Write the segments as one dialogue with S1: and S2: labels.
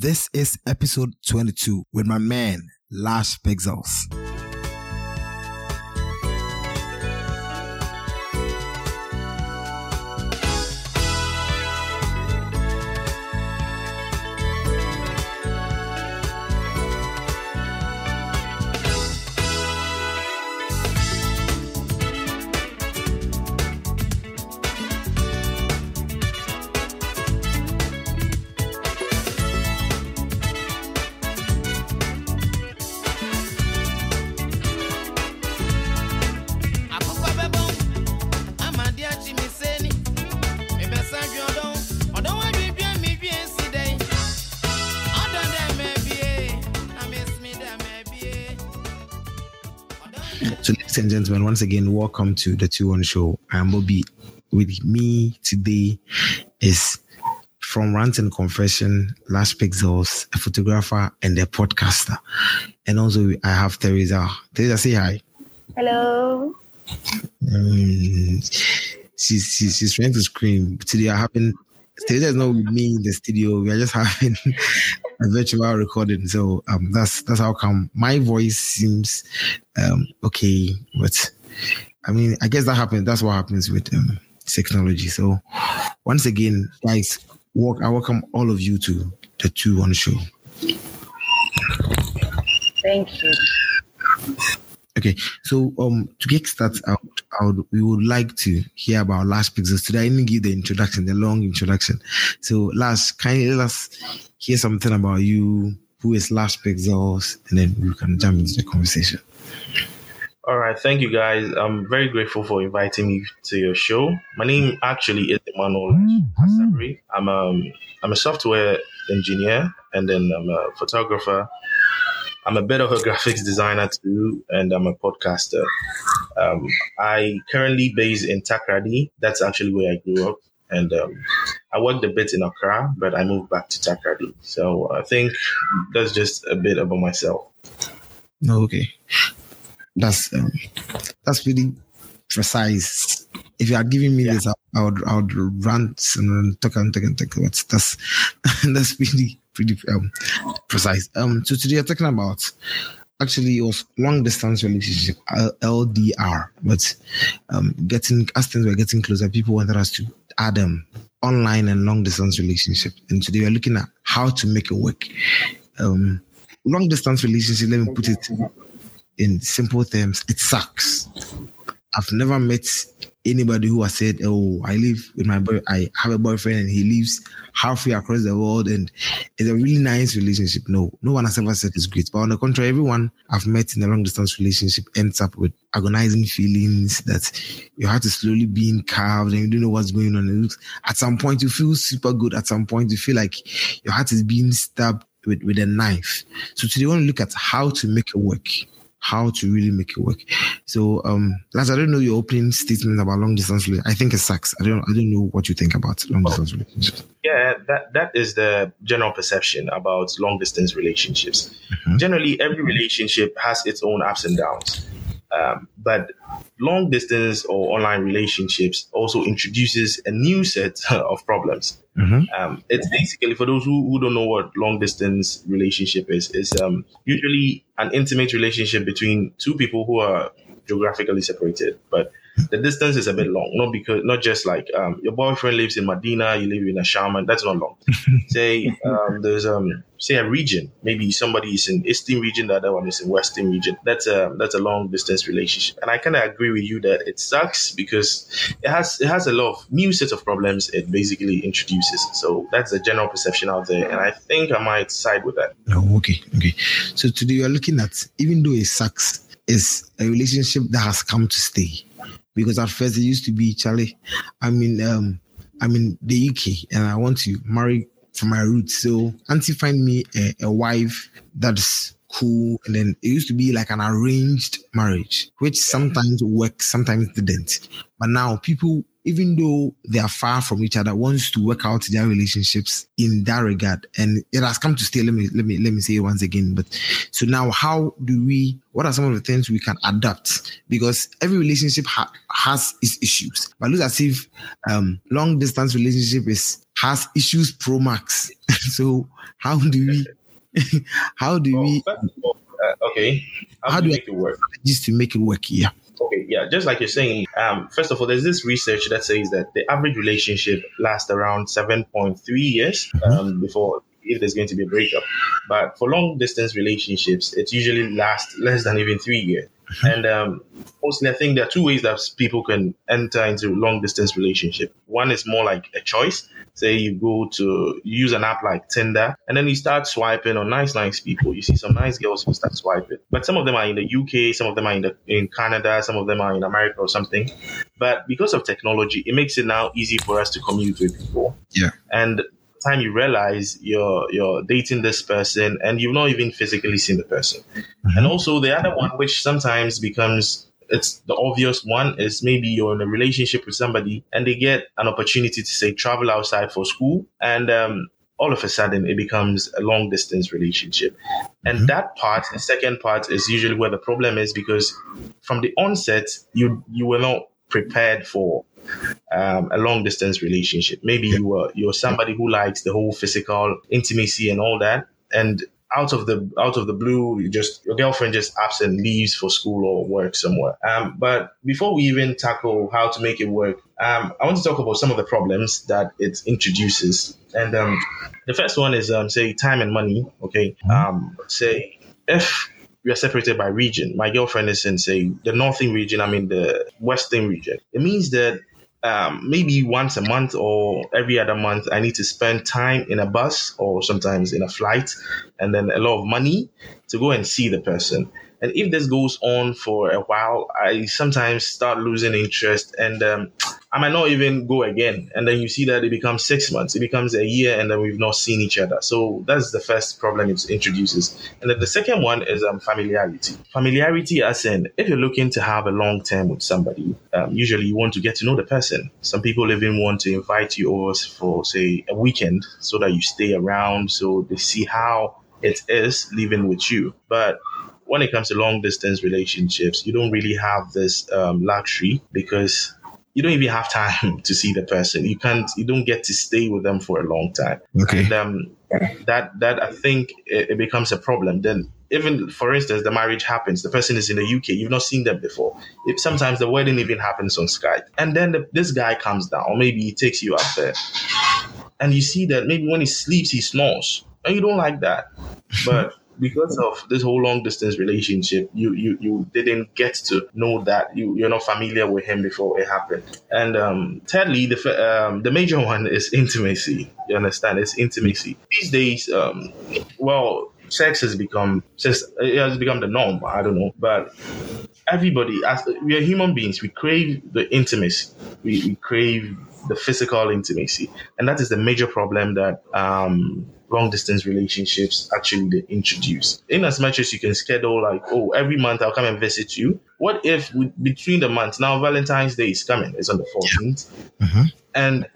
S1: This is episode 22 with my man, Lash Pixels. Once again, welcome to the 2 1 show. I'm Bobby. With me today is from Rant and Confession, Lash Pixels, a photographer and a podcaster. And also, I have Teresa. Teresa, say hi.
S2: Hello.
S1: Um, she's, she's, she's trying to scream. Today, I happen. Teresa is not with me in the studio. We are just having a virtual recording. So um, that's that's how come my voice seems um, okay. But I mean, I guess that happens. That's what happens with um, technology. So once again, guys, walk, I welcome all of you to the two on show.
S2: Thank you.
S1: Okay, so um, to get started out, we would like to hear about Lash Pixels today. I didn't give the introduction, the long introduction. So, Lash, can you let us hear something about you? Who is Lash Pixels? And then we can jump into the conversation.
S3: All right, thank you guys. I'm very grateful for inviting me to your show. My name actually is Emmanuel Asabri. I'm um I'm a software engineer and then I'm a photographer. I'm a bit of a graphics designer too, and I'm a podcaster. Um, I currently based in Takoradi. That's actually where I grew up, and um, I worked a bit in Accra, but I moved back to Takoradi. So I think that's just a bit about myself.
S1: Okay, that's um, that's really precise. If you are giving me yeah. this, I, I, would I would rant and talk and talk and talk. But that's that's really pretty um, precise. Um, so today we're talking about actually it was long distance relationship LDR, but um, getting as things were getting closer, people wanted us to add them online and long distance relationship. And today we're looking at how to make it work. Um, long distance relationship. Let me put it in simple terms. It sucks. I've never met anybody who has said, "Oh, I live with my boy. I have a boyfriend, and he lives halfway across the world, and it's a really nice relationship." No, no one has ever said it's great. But on the contrary, everyone I've met in a long distance relationship ends up with agonizing feelings that your heart is slowly being carved, and you don't know what's going on. At some point, you feel super good. At some point, you feel like your heart is being stabbed with, with a knife. So today, we want to look at how to make it work how to really make it work. So, um, Laz, I don't know your opening statement about long distance relationship. I think it sucks. I don't, I don't know what you think about long distance relationships.
S3: Yeah, that that is the general perception about long distance relationships. Mm-hmm. Generally, every relationship has its own ups and downs. Um, but long distance or online relationships also introduces a new set of problems. Mm-hmm. Um, it's basically for those who, who don't know what long distance relationship is. It's um, usually an intimate relationship between two people who are geographically separated, but the distance is a bit long. Not because not just like um, your boyfriend lives in Medina, you live in Ashaiman. That's not long. say um, there's um say a region. Maybe somebody is in eastern region, the other one is in western region. That's a that's a long distance relationship. And I kind of agree with you that it sucks because it has it has a lot of new sets of problems. It basically introduces. So that's the general perception out there, and I think I might side with that.
S1: Oh, okay, okay. So today you are looking at even though it sucks, is a relationship that has come to stay because at first it used to be Charlie. I mean, um I'm in the UK and I want to marry for my roots. So auntie find me a, a wife that's cool. And then it used to be like an arranged marriage, which sometimes works, sometimes didn't. But now people even though they are far from each other, wants to work out their relationships in that regard. And it has come to stay. Let me let me let me say it once again. But so now, how do we? What are some of the things we can adapt? Because every relationship ha- has its issues. But look as if um, long distance relationship is has issues pro max. so how do we? how do
S3: Well,
S1: we?
S3: all, uh, okay. How,
S1: How
S3: do
S1: do
S3: you
S1: I-
S3: make it work?
S1: Just to make it work, yeah.
S3: Okay, yeah, just like you're saying, um, first of all, there's this research that says that the average relationship lasts around 7.3 years um, before if there's going to be a breakup. But for long distance relationships, it usually lasts less than even three years. And um, mostly, I think there are two ways that people can enter into long distance relationship. One is more like a choice. Say you go to you use an app like Tinder, and then you start swiping on nice, nice people. You see some nice girls who start swiping, but some of them are in the UK, some of them are in the in Canada, some of them are in America or something. But because of technology, it makes it now easy for us to communicate with people.
S1: Yeah.
S3: And time you realize you're you're dating this person and you've not even physically seen the person. And also the other one, which sometimes becomes it's the obvious one is maybe you're in a relationship with somebody and they get an opportunity to say travel outside for school and um, all of a sudden it becomes a long distance relationship. And that part the second part is usually where the problem is because from the onset you you were not prepared for um, a long distance relationship. Maybe you were you're somebody who likes the whole physical intimacy and all that, and out of the out of the blue, you just your girlfriend just absent leaves for school or work somewhere. Um, but before we even tackle how to make it work, um, I want to talk about some of the problems that it introduces. And um, the first one is um, say time and money. Okay, um, say if we are separated by region. My girlfriend is in, say, the northern region. I'm in the western region. It means that um, maybe once a month or every other month, I need to spend time in a bus or sometimes in a flight and then a lot of money to go and see the person. And if this goes on for a while, I sometimes start losing interest and um, I might not even go again. And then you see that it becomes six months, it becomes a year, and then we've not seen each other. So that's the first problem it introduces. And then the second one is um, familiarity. Familiarity, as in, if you're looking to have a long term with somebody, um, usually you want to get to know the person. Some people even want to invite you over for, say, a weekend so that you stay around so they see how it is living with you. But when it comes to long distance relationships, you don't really have this um, luxury because you don't even have time to see the person. You can't, you don't get to stay with them for a long time.
S1: Okay.
S3: And um, that that I think it, it becomes a problem. Then even for instance, the marriage happens. The person is in the UK. You've not seen them before. If sometimes the wedding even happens on Skype, and then the, this guy comes down, or maybe he takes you up there, and you see that maybe when he sleeps he snores, and you don't like that, but. Because of this whole long distance relationship, you, you you didn't get to know that you you're not familiar with him before it happened. And um, thirdly, the um, the major one is intimacy. You understand? It's intimacy. These days, um, well, sex has become just it has become the norm. I don't know, but everybody, as we are human beings, we crave the intimacy. We, we crave the physical intimacy, and that is the major problem that um, long distance relationships actually they introduce. In as much as you can schedule like, oh, every month I'll come and visit you. What if we, between the months now Valentine's Day is coming? It's on the 14th,
S1: Mhm.
S3: and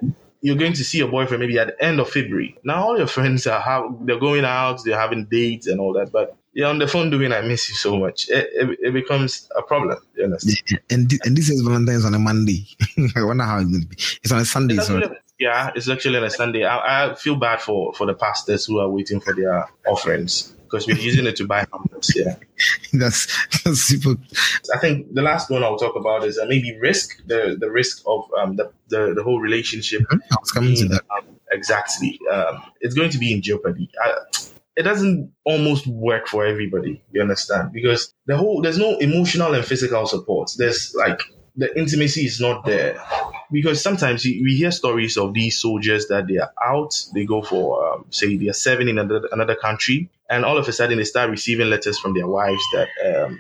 S3: you're going to see your boyfriend maybe at the end of February. Now all your friends are have, they're going out, they're having dates and all that, but you're on the phone doing "I miss you so much." It, it, it becomes a problem. You?
S1: Yeah, and thi- and this is Valentine's on a Monday. I wonder how it's going to be. It's on a Sunday,
S3: It's
S1: so
S3: actually- yeah, it's actually on a Sunday. I, I feel bad for, for the pastors who are waiting for their offerings because we're using it to buy hampers. Yeah.
S1: that's, that's super.
S3: I think the last one I'll talk about is uh, maybe risk, the, the risk of um, the, the, the whole relationship.
S1: I was coming to that.
S3: um, exactly. Um, it's going to be in jeopardy. I, it doesn't almost work for everybody. You understand? Because the whole there's no emotional and physical support. There's like the intimacy is not there. Because sometimes we hear stories of these soldiers that they are out, they go for um, say they are serving in another, another country, and all of a sudden they start receiving letters from their wives that um,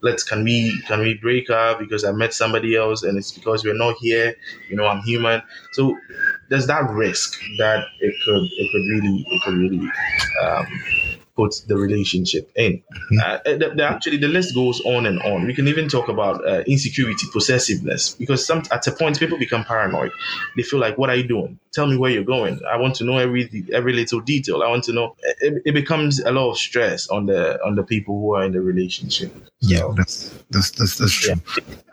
S3: let's can we can we break up because I met somebody else and it's because we're not here. You know, I'm human. So there's that risk that it could it could really it could really um, put the relationship in.
S1: Mm-hmm.
S3: Uh, the, the- actually, the list goes on and on. We can even talk about uh, insecurity, possessiveness, because some at a point people become paranoid. They feel like, "What are you doing? Tell me where you're going. I want to know every every little detail. I want to know." It, it becomes a lot of stress on the on the people who are in the relationship.
S1: Yeah, that's that's that's, that's true.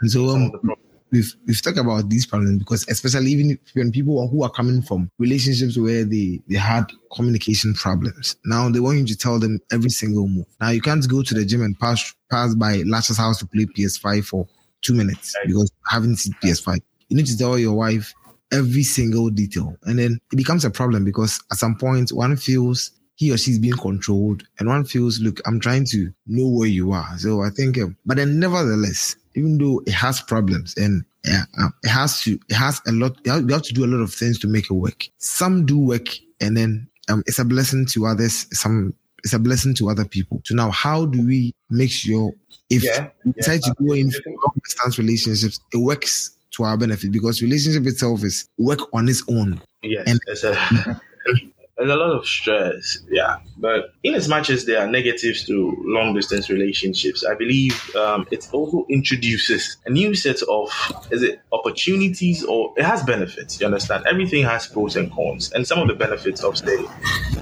S1: And so um,
S3: of the problems.
S1: We've we've talked about these problems because especially even when people who are coming from relationships where they they had communication problems now they want you to tell them every single move. Now you can't go to the gym and pass pass by Lasha's house to play ps5 for two minutes because I haven't seen ps5 you need to tell your wife every single detail. And then it becomes a problem because at some point one feels he or she's being controlled and one feels look i'm trying to know where you are. So i think um, but then nevertheless even though it has problems and um, it has to it has a lot you have, to do a lot of things to make it work. Some do work and then um, it's a blessing to others some it's a blessing to other people. So now how do we make sure if
S3: Yeah,
S1: we
S3: yeah,
S1: to go in long distance relationships it works to our benefit because relationship itself is work on its own.
S3: Yes,
S1: And-
S3: there's a there's a lot of stress. Yeah, but in as much as there are negatives to long distance relationships, I believe um, it also introduces a new set of is it opportunities or it has benefits. You understand? Everything has pros and cons, and some of the benefits of say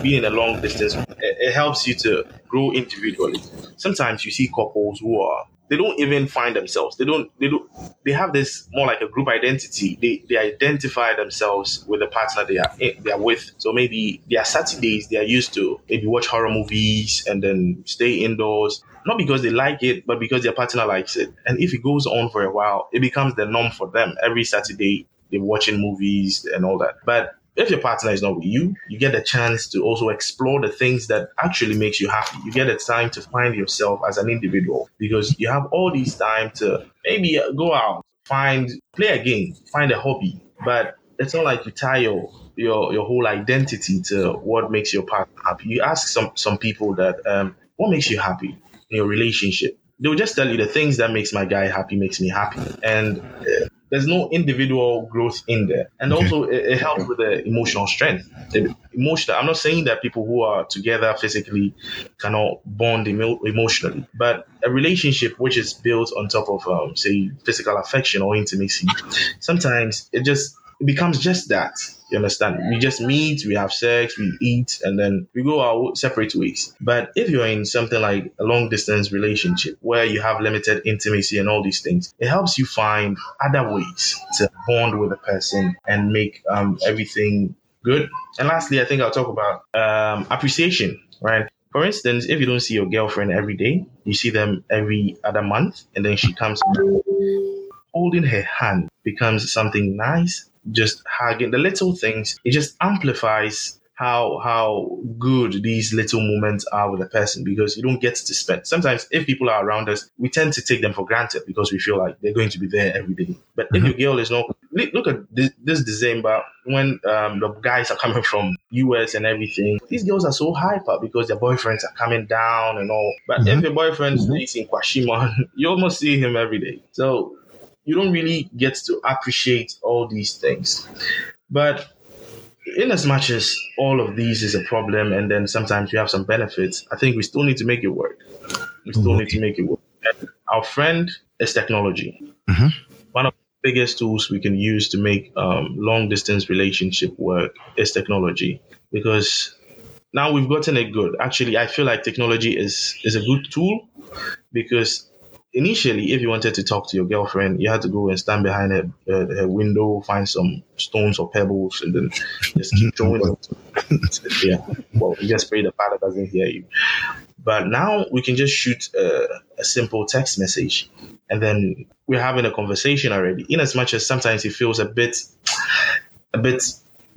S3: being in a long distance it, it helps you to grow individually. Sometimes you see couples who are they don't even find themselves. They don't. They don't. They have this more like a group identity. They they identify themselves with the partner they are in, they are with. So maybe their Saturdays they are used to maybe watch horror movies and then stay indoors. Not because they like it, but because their partner likes it. And if it goes on for a while, it becomes the norm for them. Every Saturday they're watching movies and all that. But if your partner is not with you, you get a chance to also explore the things that actually makes you happy. You get a time to find yourself as an individual because you have all these time to maybe go out, find, play a game, find a hobby. But it's not like you tie your your, your whole identity to what makes your partner happy. You ask some some people that um, what makes you happy in your relationship. They will just tell you the things that makes my guy happy makes me happy, and uh, there's no individual growth in there. And
S1: Okay.
S3: also, it, it helps with the emotional strength. The emotional. I'm not saying that people who are together physically cannot bond emo- emotionally, but a relationship which is built on top of, um, say, physical affection or intimacy, sometimes it just it becomes just that. You understand? We just meet, we have sex, we eat, and then we go our separate ways. But if you're in something like a long distance relationship where you have limited intimacy and all these things, it helps you find other ways to bond with a person and make um, everything good. And lastly, I think I'll talk about um, appreciation, right? For instance, if you don't see your girlfriend every day, you see them every other month, and then she comes holding her hand becomes something nice. Just hugging the little things, it just amplifies how how good these little moments are with a person because you don't get to spend. Sometimes if people are around us, we tend to take them for granted because we feel like they're going to be there every day. But if mm-hmm. your girl is not, look at this, this December when um, the guys are coming from US and everything. These girls are so hyper because their boyfriends are coming down and all. But if mm-hmm. your boyfriend mm-hmm. stays in Kwashieman, you almost see him every day. So you don't really get to appreciate all these things. But in as much as all of these is a problem and then sometimes you have some benefits, I think we still need to make it work. We still need to make it work. And our friend is technology.
S1: Mhm.
S3: One of the biggest tools we can use to make um, long distance relationship work is technology because now we've gotten it good. Actually, I feel like technology is is a good tool because initially, if you wanted to talk to your girlfriend, you had to go and stand behind her, uh, her window, find some stones or pebbles, and then just keep throwing them. yeah, well, you just pray the father doesn't hear you. But now we can just shoot a, a simple text message, and then we're having a conversation already. In as much as sometimes it feels a bit, a bit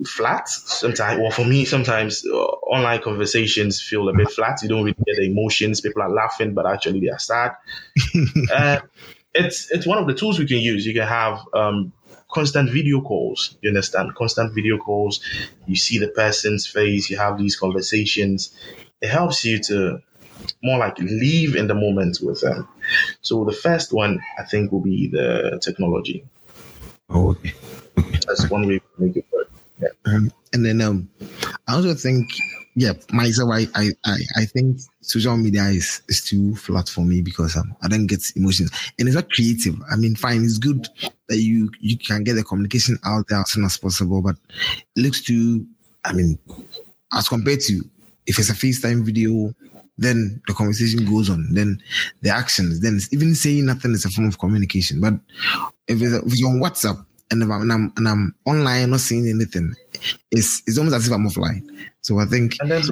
S3: flat sometimes. Well for me sometimes uh, online conversations feel a bit flat. You don't really get the emotions. People are laughing but actually they are sad. Uh, it's it's one of the tools we can use. You can have um, constant video calls. You understand? Constant video calls. You see the person's face. You have these conversations. It helps you to more like live in the moment with them. So the first one i think will be the technology.
S1: Oh, okay.
S3: that's one way to make it
S1: Um, and then um, I also think yeah, myself, I, I, I, I think social media is, is too flat for me because um, I don't get emotions and it's not creative. I mean, fine, it's good that you you can get the communication out there as soon as possible, but it looks too. I mean, as compared to if it's a FaceTime video, then the conversation goes on. Then the actions, then even saying nothing is a form of communication. But if it's, if it's on WhatsApp, and, I'm, and I'm and I'm online, not seeing anything. It's it's almost as if I'm offline. So I think.
S3: And then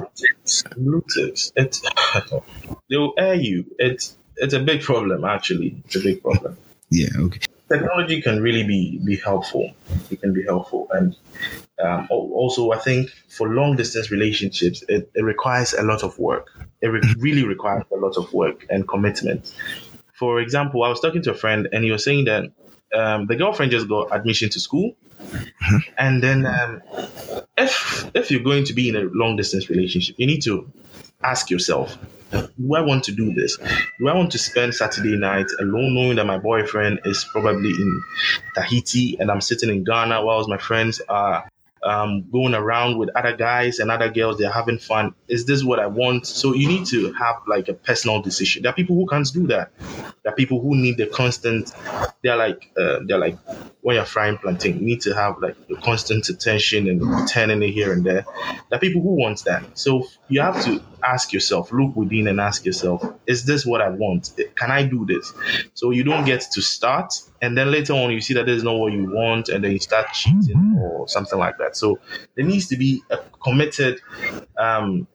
S3: blue ticks, it they'll air you. It's it's a big problem actually. It's a big problem.
S1: Yeah. Okay.
S3: Technology can really be be helpful. It can be helpful, and um, also I think for long distance relationships, it, it requires a lot of work. It re- really requires a lot of work and commitment. For example, I was talking to a friend, and he was saying that um, the girlfriend just got admission to school, and then um, if if you're going to be in a long distance relationship, you need to ask yourself, do I want to do this? Do I want to spend Saturday night alone, knowing that my boyfriend is probably in Tahiti and I'm sitting in Ghana whilst my friends are um, going around with other guys and other girls, they're having fun. Is this what I want? So you need to have like a personal decision. There are people who can't do that. There are people who need the constant. They're like uh, they're like when you're frying plantain, you need to have like the constant attention and turning it here and there. There are people who want that. So you have to ask yourself, look within and ask yourself, is this what I want? Can I do this? So you don't get to start and then later on you see that this is not what you want and then you start cheating or something like that. So there needs to be a committed um,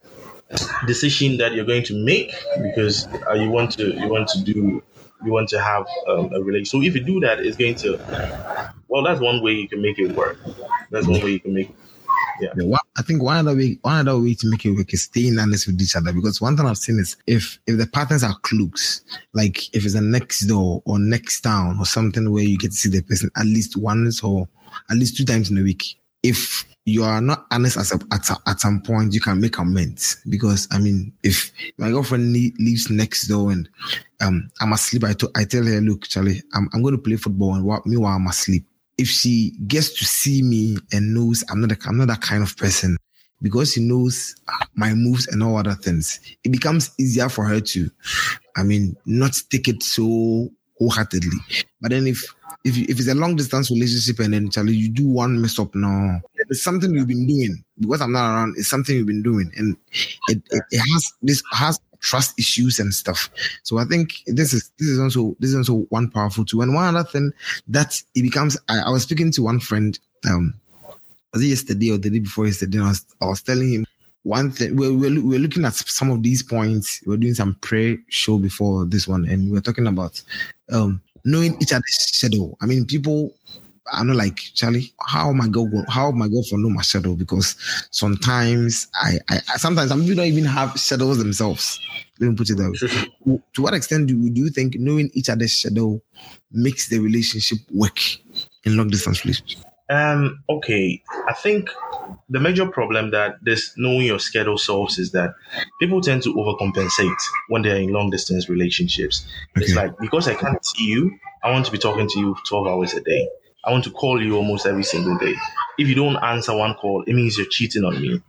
S3: decision that you're going to make because uh, you want to you want to do you want to have um, a relationship. So if you do that, it's going to well, that's one way you can make it work. That's one way you can make it yeah.
S1: yeah I think one other way, one other way to make it work is staying honest with each other. Because one thing I've seen is if if the partners are close, like if it's a next door or next town or something where you get to see the person at least once or at least two times in a week. If you are not honest as at, at, at some point, you can make amends. Because I mean, if my girlfriend lives next door and um I'm asleep, I, I tell her, look, Charlie, I'm, I'm going to play football and what meanwhile I'm asleep if she gets to see me and knows I'm not a, I'm not that kind of person because she knows ah, my moves and all other things, it becomes easier for her to, I mean, not take it so wholeheartedly. But then if if if it's a long distance relationship and then Charlie, you do one mess up now, it's something you've been doing because I'm not around. It's something you've been doing, and it, it, it has this has trust issues and stuff. So I think this is this is also this is also one powerful tool. And one other thing that it becomes I, I was speaking to one friend um was it yesterday or the day before yesterday? I was, I was telling him one thing we're, we're, we're looking at some of these points. We we're doing some prayer show before this one, and we are talking about um knowing each other's shadow. I mean, people I'm not like Charlie. How am I go? How am I go my shadow? Because sometimes I, I, sometimes some people don't even have shadows themselves. Let me put it that way. to what extent do, do you think knowing each other's shadow makes the relationship work in long distance relationship?
S3: Um. Okay. I think the major problem that this knowing your schedule solves is that people tend to overcompensate when they're in long distance relationships. Okay. It's like because I can't see you, I want to be talking to you 12 hours a day. I want to call you almost every single day. If you don't answer one call, it means you're cheating on me.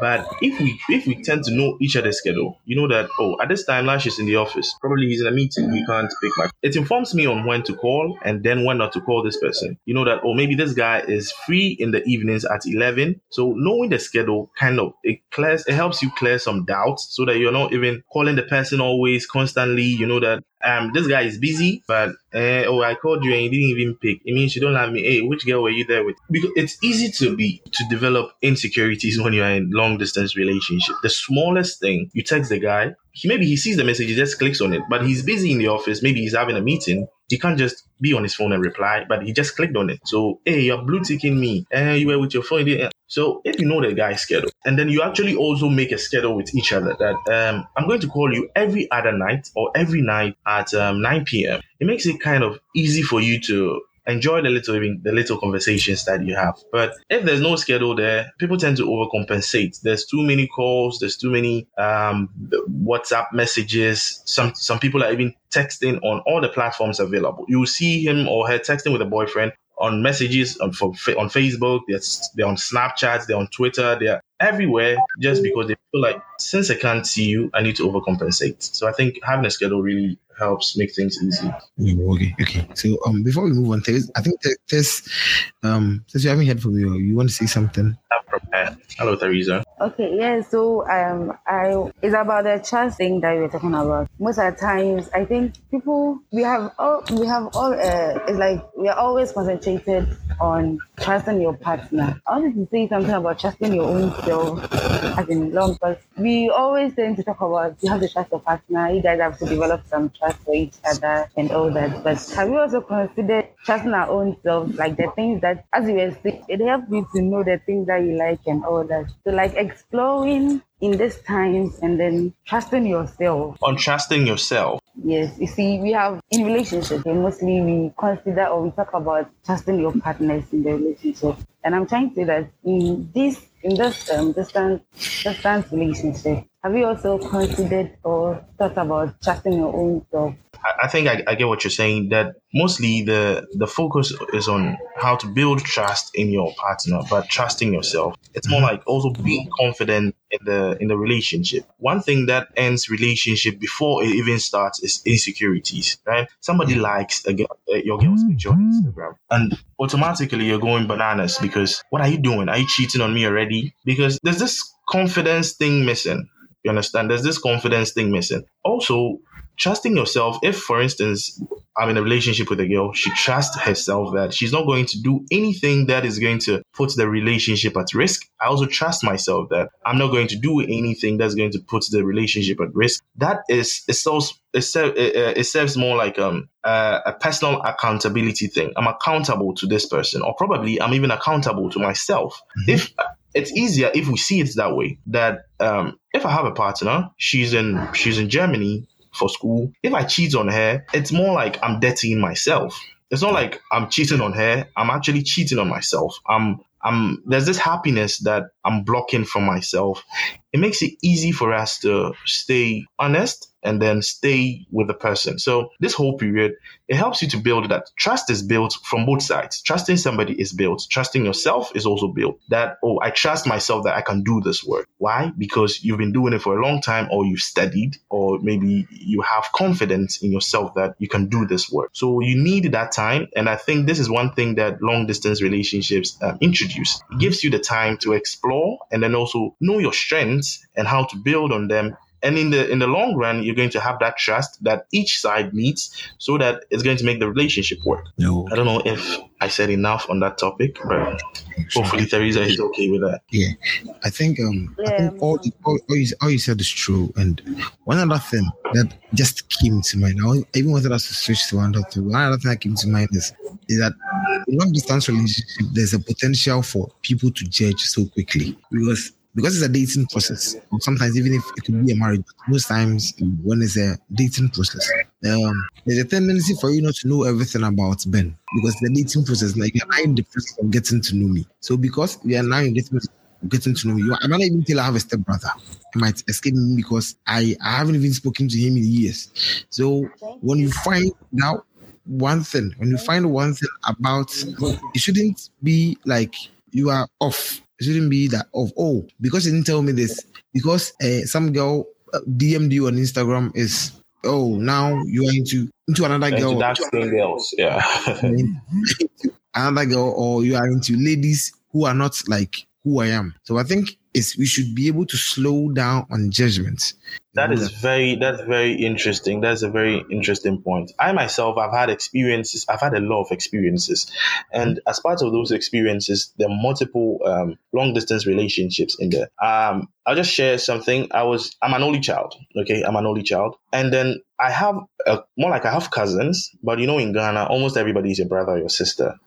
S3: But if we if we tend to know each other's schedule, you know that oh at this time Lash is in the office, probably he's in a meeting, he can't pick my. It informs me on when to call and then when not to call this person. You know that oh maybe this guy is free in the evenings at eleven. So knowing the schedule kind of it clears it helps you clear some doubts so that you're not even calling the person always constantly. You know that um, this guy is busy, but uh, oh, I called you and you didn't even pick. It means you don't like me. Hey, which girl were you there with? Because it's easy to be to develop insecurities when you're in long distance relationship. The smallest thing, you text the guy, he maybe he sees the message, he just clicks on it, but he's busy in the office. Maybe he's having a meeting. He can't just be on his phone and reply, but he just clicked on it. So, hey, you're blue ticking me. And uh, you were with your phone. So if you know the guy's schedule, and then you actually also make a schedule with each other that um, I'm going to call you every other night or every night at um, 9 p.m. It makes it kind of easy for you to enjoy the little even the little conversations that you have. But if there's no schedule there, people tend to overcompensate. There's too many calls. There's too many um, WhatsApp messages. Some some people are even texting on all the platforms available. You see him or her texting with a boyfriend on messages on, for, on Facebook, they're, they're on Snapchat, they're on Twitter, they're everywhere just because they feel like since I can't see you, I need to overcompensate. So I think having a schedule really helps make things easy.
S1: Okay, okay. So um, before we move on, Tess, I think Tess, um, since you haven't heard from you, you want to say something? I prepared.
S3: Hello, Theresa.
S2: Okay, yeah. So um, I it's about the trust thing that we were talking about. Most of the times, I think people we have all we have all uh, it's like we are always concentrated on trusting your partner. I wanted to say something about trusting your own self as in long because we always tend to talk about you have to trust your partner. You guys have to develop some trust for each other and all that. But have you also considered trusting our own self, like the things that, as you were saying, it helps you to know the things that you like and all that. So like exploring in these times and then trusting yourself.
S3: On trusting yourself.
S2: Yes, you see, we have in relationships, mostly we consider or we talk about trusting your partners in the relationship. And I'm trying to say that in this in this um, distance distance relationship, have you also considered or thought about trusting your own self?
S3: I think I, I, get what you're saying. That mostly the the focus is on how to build trust in your partner, but trusting yourself. It's more like also being confident in the in the relationship. One thing that ends relationship before it even starts is insecurities. Right? Somebody likes a girl, uh, your girl's picture on Instagram, and automatically you're going bananas because what are you doing? Are you cheating on me already? Because there's this confidence thing missing. You understand? There's this confidence thing missing. Also, trusting yourself. If, for instance, I'm in a relationship with a girl, she trusts herself that she's not going to do anything that is going to put the relationship at risk. I also trust myself that I'm not going to do anything that's going to put the relationship at risk. That is, it serves, it serves, it serves more like um, uh, a personal accountability thing. I'm accountable to this person, or probably I'm even accountable to myself. Mm-hmm. If it's easier if we see it that way. That um, if I have a partner, she's in she's in Germany, for school. If I cheat on her, it's more like I'm dirtying myself. It's not like I'm cheating on her. I'm actually cheating on myself. I'm I'm there's this happiness that I'm blocking from myself. It makes it easy for us to stay honest and then stay with the person. So this whole period, it helps you to build that trust is built from both sides. Trusting somebody is built. Trusting yourself is also built. That, oh, I trust myself that I can do this work. Why? Because you've been doing it for a long time or you've studied or maybe you have confidence in yourself that you can do this work. So you need that time. And I think this is one thing that long distance relationships um, introduce. It gives you the time to explore and then also know your strengths and how to build on them and in the in the long run you're going to have that trust that each side needs so that it's going to make the relationship work. No. i don't know if i said enough on that topic but hopefully theresa is okay with that.
S1: Yeah. I think um yeah. i think all, all, all, you, all you said is true. And one other thing that just came to mind i even wanted us to switch to another thing one other thing that came to mind is is that in long distance relationship there's a potential for people to judge so quickly. Because because it's a dating process. or Sometimes even if it could be a marriage, most times when it's a dating process, um, there's a tendency for you not to know everything about Ben because the dating process, like you're now in the process of getting to know me. So because we are now in this process getting to know me, I might not even tell I have a stepbrother. It might escape me because I, I haven't even spoken to him in years. So when you find out one thing, when you find one thing about, it shouldn't be like you are off it shouldn't be that of oh because you didn't tell me this because uh, some girl uh, DM'd you on Instagram is oh now you are into into another girl. Into
S3: dark skin girls, yeah.
S1: another girl, or you are into ladies who are not like who I am. So I think it's we should be able to slow down on judgment.
S3: That is very that's very interesting. That's a very interesting point. I myself I've had experiences. I've had a lot of experiences, and as part of those experiences, there are multiple um, long distance relationships in there. Um, I'll just share something. I was I'm an only child. Okay, I'm an only child, and then I have a, more like I have cousins, but you know, in Ghana, almost everybody is your brother or your sister.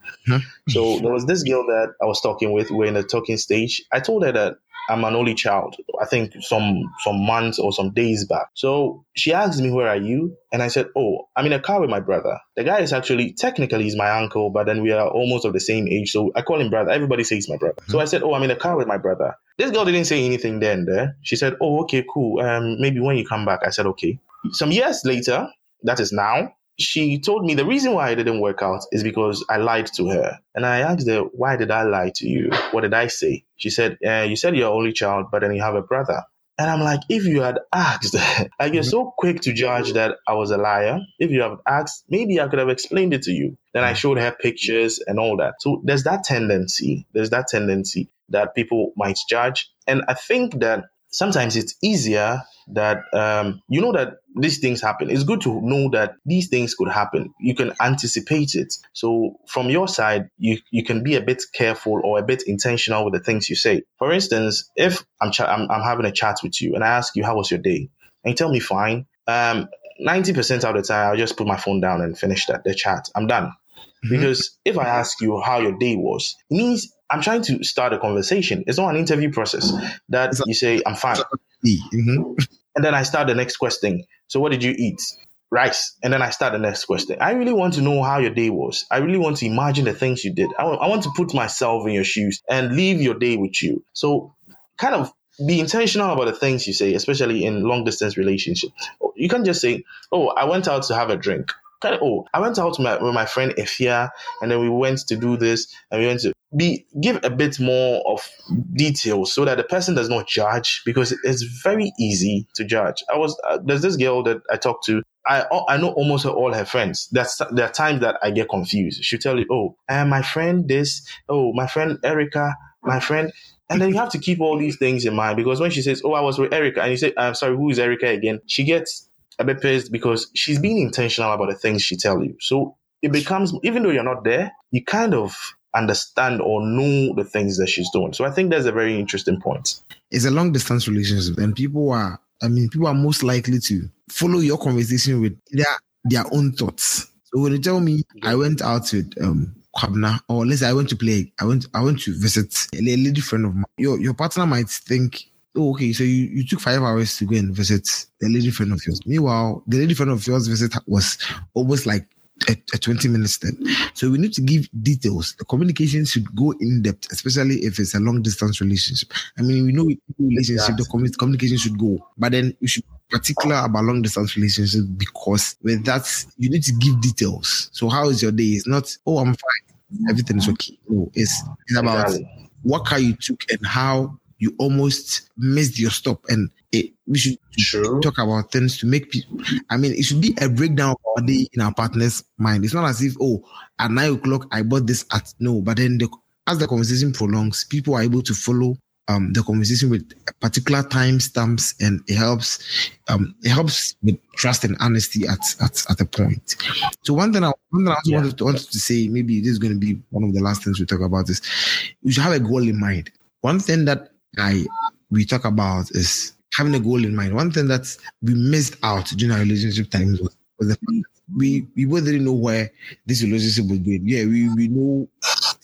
S3: So there was this girl that I was talking with. We're in the talking stage. I told her that I'm an only child. I think some some months or some days back. So she asked me, "Where are you?" And I said, "Oh, I'm in a car with my brother. The guy is actually technically he's my uncle, but then we are almost of the same age, so I call him brother. Everybody says my brother. Mm-hmm. So I said, "Oh, I'm in a car with my brother." This girl didn't say anything then. There, she said, "Oh, okay, cool. Um, maybe when you come back." I said, "Okay." Some years later, that is now, she told me the reason why it didn't work out is because I lied to her. And I asked her, why did I lie to you? What did I say? She said, uh, you said you're only child, but then you have a brother. And I'm like, if you had asked, like you're so quick to judge that I was a liar. If you have asked, maybe I could have explained it to you. Then I showed her pictures and all that. So there's that tendency. There's that tendency that people might judge. And I think that sometimes it's easier that um, you know that these things happen. It's good to know that these things could happen. You can anticipate it. So from your side, you you can be a bit careful or a bit intentional with the things you say. For instance, if I'm ch- I'm, I'm having a chat with you and I ask you how was your day, and you tell me fine. Um, 90% of the time, I'll just put my phone down and finish that the chat. I'm done. Mm-hmm. Because if I ask you how your day was, it means I'm trying to start a conversation. It's not an interview process that you say, I'm fine. Mm-hmm. And then I start the next question. So what did you eat? Rice. And then I start the next question. I really want to know how your day was. I really want to imagine the things you did. I, w- I want to put myself in your shoes and leave your day with you. So kind of be intentional about the things you say, especially in long distance relationships. You can't just say, "Oh, I went out to have a drink." Kind of, oh, I went out with my, with my friend Efia, and then we went to do this, and we went to be give a bit more of details so that the person does not judge because it's very easy to judge. I was uh, there's this girl that I talked to. I I know almost all her friends. That's there are times that I get confused. She'll tell you, oh, my friend this, oh, my friend Erica, my friend. And then you have to keep all these things in mind because when she says, "Oh, I was with Erica," and you say, "I'm sorry, who is Erica again?" She gets a bit pissed because she's being intentional about the things she tell you. So it becomes, even though you're not there, you kind of understand or know the things that she's doing. So I think that's a very interesting point.
S1: It's a long distance relationship, and people are, I mean, people are most likely to follow your conversation with their their own thoughts. So when you tell me I went out with um Kwabena, or let's say I went to play, I went I went to visit a lady friend of mine. Your your partner might think, oh, okay, so you, you took five hours to go and visit the lady friend of yours. Meanwhile, the lady friend of yours visit was almost like a, a 20 minutes then. So we need to give details. The communication should go in depth, especially if it's a long distance relationship. I mean, we know relationship, the communication should go, but then you should particular about long distance relationships because with that you need to give details. So how is your day? It's not, oh, I'm fine, everything is mm-hmm. okay. No, it's, it's about what car you took and how you almost missed your stop. And it, we should talk about things to make people. I mean, it should be a breakdown of our day in our partner's mind. It's not as if, oh, at nine o'clock I bought this at no, but then the, as the conversation prolongs, people are able to follow um, the conversation with particular time stamps, and it helps. Um, it helps with trust and honesty at at, at a point. So one thing I one thing I yeah. wanted, to, wanted to say, maybe this is going to be one of the last things we talk about is you should have a goal in mind. One thing that I we talk about is having a goal in mind. One thing that we missed out during our relationship times was, was the fact that we we both didn't know where this relationship was going. Yeah, we, we know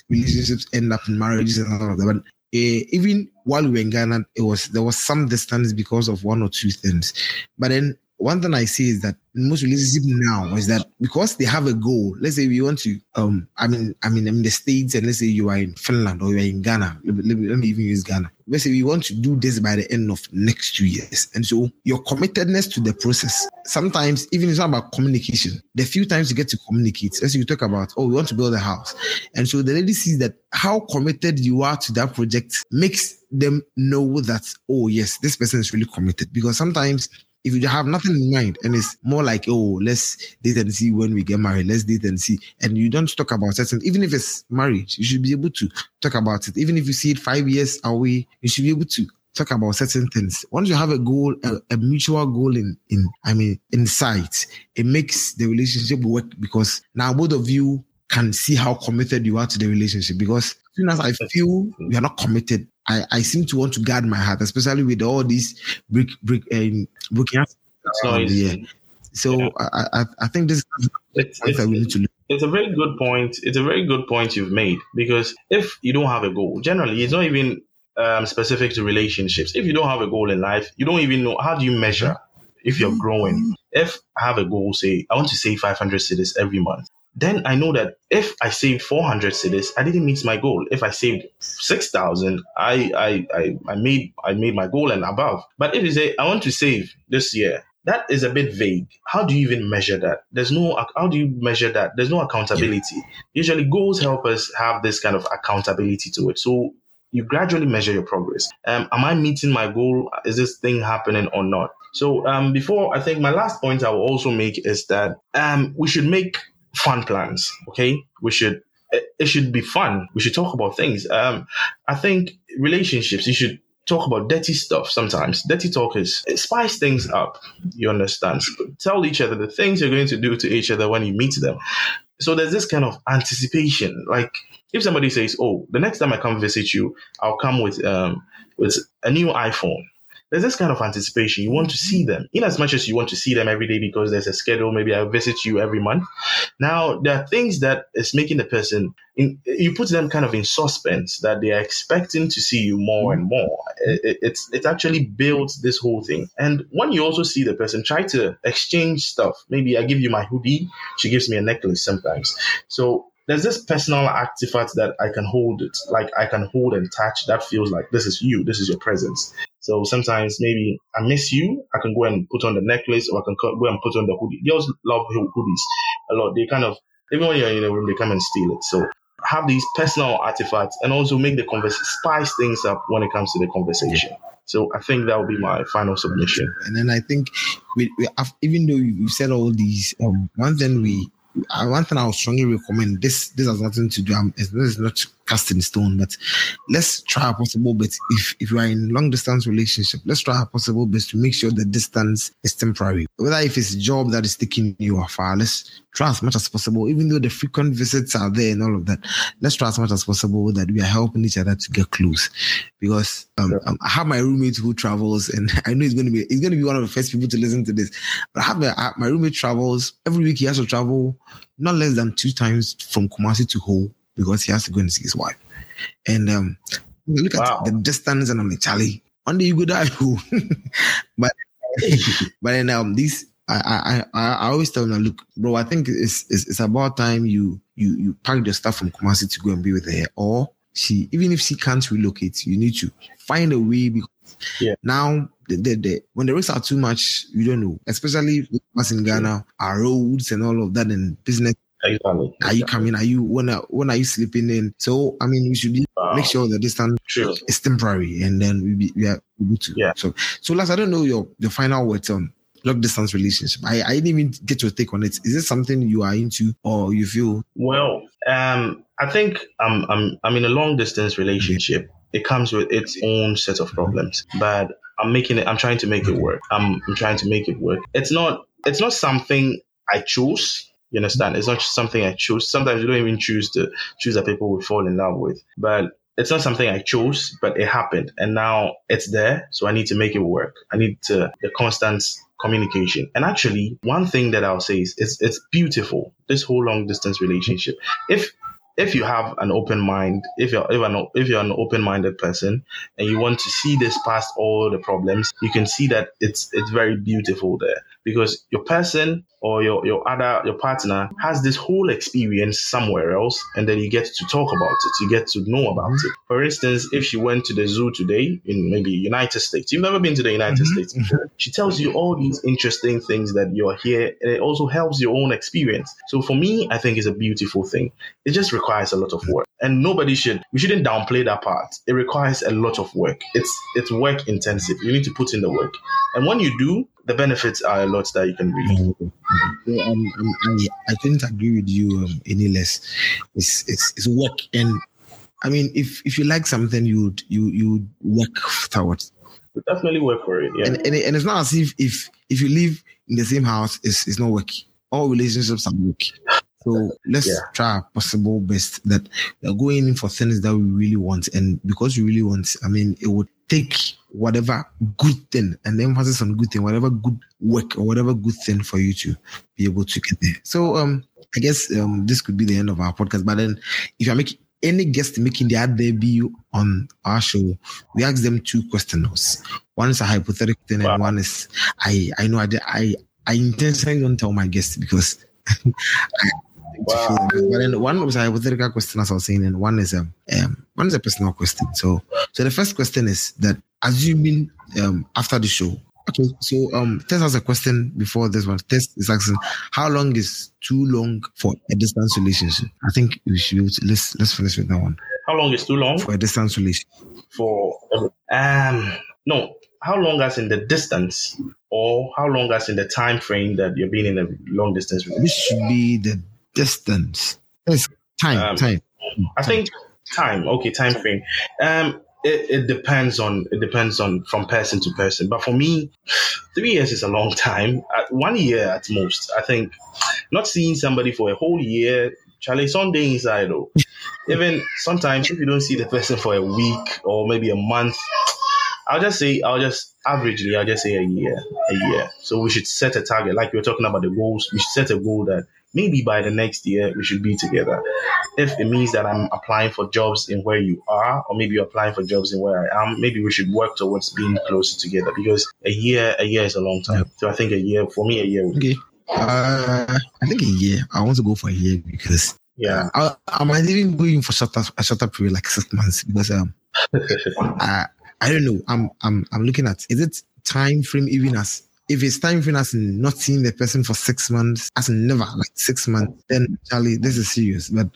S1: relationships end up in marriages and all of that, but uh, even while we were in Ghana, it was there was some distance because of one or two things. But then one thing I see is that most relationship now is that because they have a goal. Let's say we want to, um, I mean, I mean, in the states, and let's say you are in Finland or you are in Ghana. Let me, let me even use Ghana. Let's say we want to do this by the end of next two years, and so your committedness to the process. Sometimes even it's not about communication. The few times you get to communicate, as you talk about, oh, we want to build a house, and so the lady sees that how committed you are to that project makes them know that oh yes, this person is really committed. Because sometimes if you have nothing in mind and it's more like, oh, let's date and see when we get married, let's date and see, and you don't talk about certain, even if it's marriage, you should be able to talk about it. Even if you see it five years away, you should be able to talk about certain things. Once you have a goal, a, a mutual goal in, in, I mean, in sight, it makes the relationship work because now both of you can see how committed you are to the relationship because soon as I feel we are not committed, I, I seem to want to guard my heart, especially with all these brick brick um, broken yeah. So yeah. I, I, I think this is
S3: it's, it's, we need to look. It's a very good point. It's a very good point you've made because if you don't have a goal, generally it's not even um, specific to relationships. If you don't have a goal in life, you don't even know how do you measure if you're growing. If I have a goal, say I want to save 500 cedis every month, then I know that if I saved 400 cedis, I didn't meet my goal. If I saved 6,000, I, I, I, I made, I made my goal and above. But if you say, I want to save this year that is a bit vague. How do you even measure that? There's no how do you measure that? There's no accountability. Usually goals help us have this kind of accountability to it. So you gradually measure your progress. Um, am I meeting my goal? Is this thing happening or not? So um, before I think my last point I will also make is that um, we should make fun plans. Okay, we should it should be fun. We should talk about things. Um, I think relationships, you should talk about dirty stuff sometimes. Dirty talk is spice things up. You understand? Tell each other the things you're going to do to each other when you meet them. So there's this kind of anticipation. Like if somebody says, "Oh, the next time I come visit you, I'll come with um with a new iPhone." There's this kind of anticipation. You want to see mm-hmm. them in as much as you want to see them every day because there's a schedule. Maybe I visit you every month. Now, there are things that is making the person, in, you put them kind of in suspense that they are expecting to see you more and mm-hmm. more. It, it's, it actually builds this whole thing. And when you also see the person, try to exchange stuff. Maybe I give you my hoodie. She gives me a necklace sometimes. So there's this personal artifact that I can hold it, like I can hold and touch that feels like this is you, this is your presence. So sometimes maybe I miss you, I can go and put on the necklace or I can go and put on the hoodie. Girls love hoodies a lot. They kind of, even when you're in a room, they come and steal it. So have these personal artifacts and also make the conversation, spice things up when it comes to the conversation. Yeah. So I think that will be my final submission.
S1: And then I think we, we have, even though you said all these, um, one thing we uh, one thing I would strongly recommend this this has nothing to do um, this is not cast in stone, but let's try a possible bit. If if you are in long distance relationship, let's try a possible bit to make sure the distance is temporary. Whether if it's a job that is taking you afar, let's try as much as possible, even though the frequent visits are there and all of that. Let's try as much as possible that we are helping each other to get close. Because um, um, I have my roommate who travels, and I know he's going to be he's going to be one of the first people to listen to this. But I have my, my roommate travels every week. He has to travel not less than two times from Kumasi to Ho because he has to go and see his wife. And um, look wow. at the distance, and I'm like, Charlie, one day you go die. but but then um, these I, I I always tell them, look, bro, I think it's, it's it's about time you you you pack your stuff from Kumasi to go and be with her, or she even if she can't relocate, you need to find a way because yeah. now the, the, the, when the risks are too much, you don't know, especially with us in Ghana, our roads and all of that and business Exactly. Are you coming? Are you when? Are, when are you sleeping in? So I mean, we should be, wow. make sure the distance sure. is temporary, and then we be, we are able to. Yeah. So so last, I don't know your the final words on long distance relationship. I I didn't even get your take on it. Is it something you are into, or you feel?
S3: Well, um, I think I'm I'm I'm in a long distance relationship. It comes with its own set of problems, but I'm making it. I'm trying to make it work. I'm I'm trying to make it work. It's not it's not something I chose you understand? It's not something I chose. Sometimes you don't even choose to choose that people will fall in love with. But it's not something I chose, but it happened. And now it's there. So I need to make it work. I need to the constant communication. And actually, one thing that I'll say is it's it's beautiful, this whole long distance relationship. If if you have an open mind, if you're if, an, if you're an open-minded person and you want to see this past all the problems, you can see that it's it's very beautiful there because your person or your, your other your partner has this whole experience somewhere else and then you get to talk about it. You get to know about mm-hmm. it. For instance if she went to the zoo today in maybe united states you've never been to the united mm-hmm. states. Before she tells you all these interesting things that you're here and it also helps your own experience. So for me i think it's a beautiful thing. It just requires a lot of work. And nobody should we shouldn't downplay that part. It requires a lot of work. It's it's work intensive. You need to put in the work. And when you do the benefits are a lot that you can read.
S1: Mm-hmm. Um, um, I, I couldn't agree with you um, any less. It's, it's it's work, and I mean, if if you like something, you would you you work towards.
S3: We definitely work for it. Yeah,
S1: and, and, and it's not as if if if you live in the same house, it's it's not working. All relationships are working. So let's yeah. try our possible best that we're going in for things that we really want. And because we really want, I mean, it would take whatever good thing and the emphasis on good thing, whatever good work or whatever good thing for you to be able to get there. So um I guess um this could be the end of our podcast. But then if you're making any guest making their debut on our show, we ask them two questions. One is a hypothetical thing wow. and one is I I know I I I intentionally don't tell my guests because I, Wow. But then one was a hypothetical question, as I was saying, and one is a um, one is a personal question. So, so the first question is that assuming um, after the show Okay, so um, Tess has a question before this one. Tess is asking, how long is too long for a distance relationship? I think we should let's let's finish with that one.
S3: How long is too long
S1: for a distance relationship?
S3: For um, no, how long as in the distance, or how long as in the time frame that you're being in a long distance relationship?
S1: This should be the distance. Yes, time, um, time.
S3: I think time. Okay, time frame. Um, it, it depends on it depends on from person to person. But for me, three years is a long time. Uh, one year at most. I think not seeing somebody for a whole year. Charlie, Sunday inside though. Even sometimes if you don't see the person for a week or maybe a month, I'll just say I'll just averagely I'll just say a year, a year. So we should set a target, like we are talking about the goals. We should set a goal that maybe by the next year we should be together. If it means that I'm applying for jobs in where you are, or maybe you're applying for jobs in where I am, maybe we should work towards being closer together because a year, a year is a long time. So I think a year, for me, a year. Would
S1: okay. Uh, I think a year. I want to go for a year because
S3: yeah,
S1: I, I might even go in for shorter, a shorter period, like six months, because um, I I don't know. I'm I'm I'm looking at is it time frame even as if it's time frame as not seeing the person for six months, as never like six months, then Charlie, this is serious. But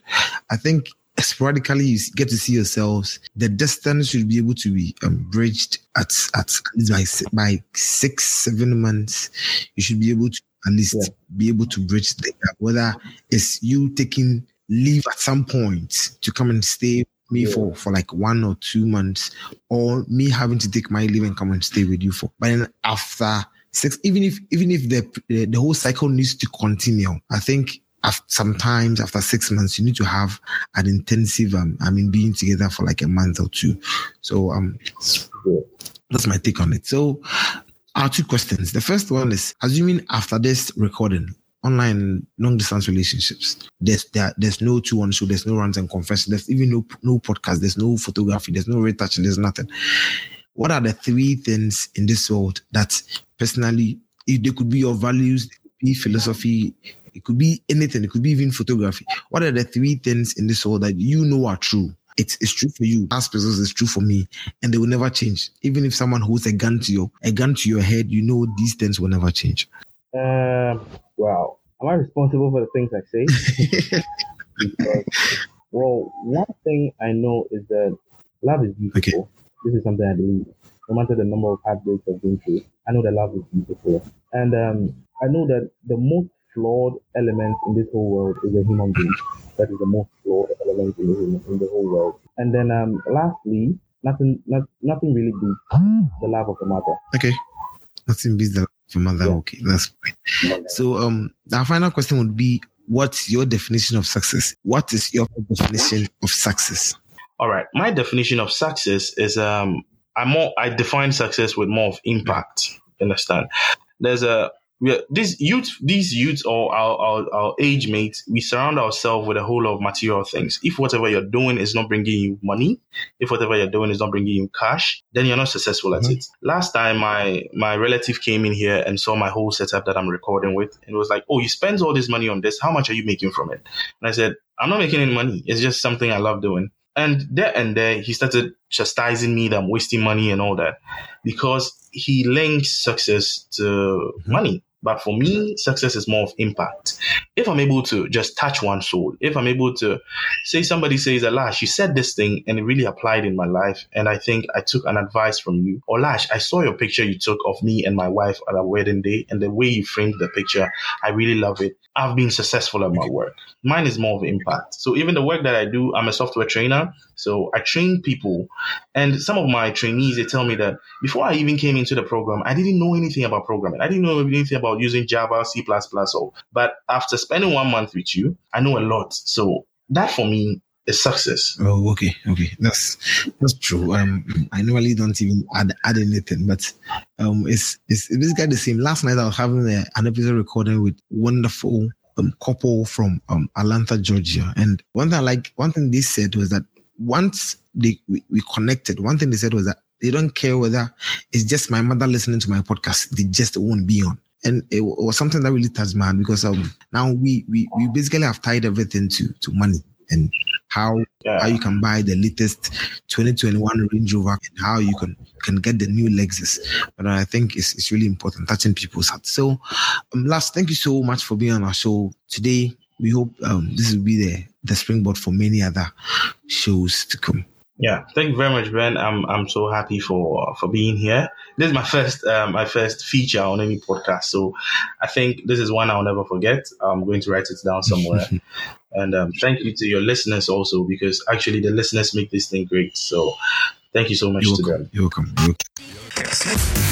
S1: I think sporadically you get to see yourselves. The distance should be able to be um, bridged at at least by by six seven months. You should be able to at least yeah. be able to bridge the gap. Whether it's you taking leave at some point to come and stay with me yeah. for for like one or two months, or me having to take my leave and come and stay with you for. But then after six, even if even if the the, whole cycle needs to continue, I think after, sometimes after six months you need to have an intensive um, I mean being together for like a month or two. So um, that's my take on it. So our two questions. The first one is assuming after this recording, online long distance relationships. There's there, there's no two on show, there's no runs and confession, there's even no no podcast, there's no photography, there's no retouching, there's nothing. What are the three things in this world that personally if they could be your values, be philosophy, it could be anything, it could be even photography. What are the three things in this world that you know are true? It's, it's true for you. As persons, it's true for me, and they will never change. Even if someone holds a gun to your a gun to your head, you know these things will never change.
S4: Um, wow. Am I responsible for the things I say? because, well, one thing I know is that love is beautiful. Okay. This is something I believe. No matter the number of heartbreaks I've been through, I know that love is beautiful. And um, I know that the most flawed element in this whole world is a human being. That is the most flawed element in the, in the whole world. And then um, lastly, nothing, not, nothing really beats the love of a mother.
S1: Okay. Nothing beats the your mother. Yeah. Okay, that's fine. So, um, our final question would be: What's your definition of success? What is your definition of success?
S3: All right, my definition of success is um, I more I define success with more of impact. Understand? There's a we this youth, these youths or our, our, our age mates, we surround ourselves with a whole lot of material things. If whatever you're doing is not bringing you money, if whatever you're doing is not bringing you cash, then you're not successful at mm-hmm. it. Last time my, my relative came in here and saw my whole setup that I'm recording with and was like, Oh, you spend all this money on this. How much are you making from it? And I said, I'm not making any money. It's just something I love doing. And there and there, he started chastising me that I'm wasting money and all that because he links success to mm-hmm. money. But for me, success is more of impact. If I'm able to just touch one soul, if I'm able to say somebody says, Lash, you said this thing and it really applied in my life. And I think I took an advice from you. Or Lash, I saw your picture you took of me and my wife at our wedding day and the way you framed the picture. I really love it. I've been successful at my work. Mine is more of impact. So even the work that I do, I'm a software trainer. So I train people. And some of my trainees, they tell me that before I even came into the program, I didn't know anything about programming. I didn't know anything about using Java, C++. Or, but after spending one month with you, I know a lot. So that for me is success.
S1: Oh, okay, okay, that's that's true. Um, I normally don't even add add anything, but um, it's it's basically the same. Last night I was having a, an episode recording with wonderful um, couple from um, Atlanta, Georgia. And one thing I like, one thing they said was that once they we, we connected, one thing they said was that they don't care whether it's just my mother listening to my podcast; they just won't be on. And it, was something that really touched my heart because um, now we, we we basically have tied everything to to money, and how
S3: Yeah.
S1: how you can buy the latest 2021 Range Rover and how you can can get the new Lexus. But I think it's, it's really important touching people's hearts. So, um, last, thank you so much for being on our show today. We hope um, this will be the the springboard for many other shows to come.
S3: Yeah, thank you very much, Ben. I'm I'm so happy for for being here. This is my first um, my first feature on any podcast, so I think this is one I'll never forget. I'm going to write it down somewhere. and um, thank you to your listeners also, because actually the listeners make this thing great. So thank you so much
S1: You're
S3: to
S1: welcome.
S3: them.
S1: You're welcome. You're welcome.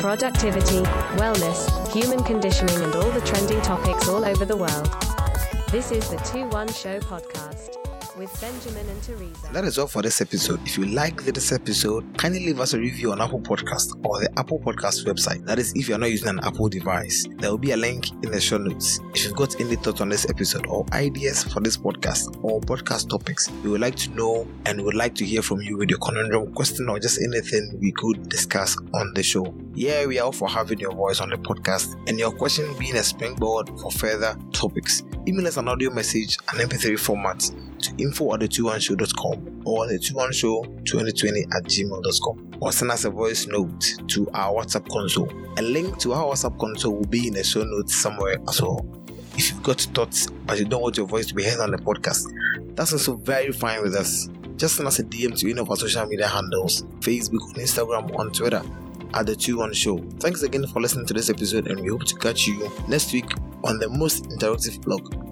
S5: productivity, wellness, human conditioning, and all the trending topics all over the world. This is the 2 1 Show podcast with Benjamin and Teresa.
S1: That is all for this episode. If you like this episode, kindly leave us a review on Apple Podcast or the Apple Podcast website. That is, if you're not using an Apple device, there will be a link in the show notes. If you've got any thoughts on this episode or ideas for this podcast or podcast topics you would like to know and would like to hear from you with your conundrum question or just anything we could discuss on the show. Yeah, we are all for having your voice on the podcast and your question being a springboard for further topics. Email us an audio message and MP3 format to info at the 21show.com or the 21show 2020 at gmail.com or send us a voice note to our WhatsApp console. A link to our WhatsApp console will be in the show notes somewhere as well. If you've got thoughts but you don't want your voice to be heard on the podcast, that's also very fine with us. Just send us a DM to any of our social media handles Facebook, on Instagram, on Twitter at the 21 Show. Thanks again for listening to this episode, and we hope to catch you next week on the most interactive blog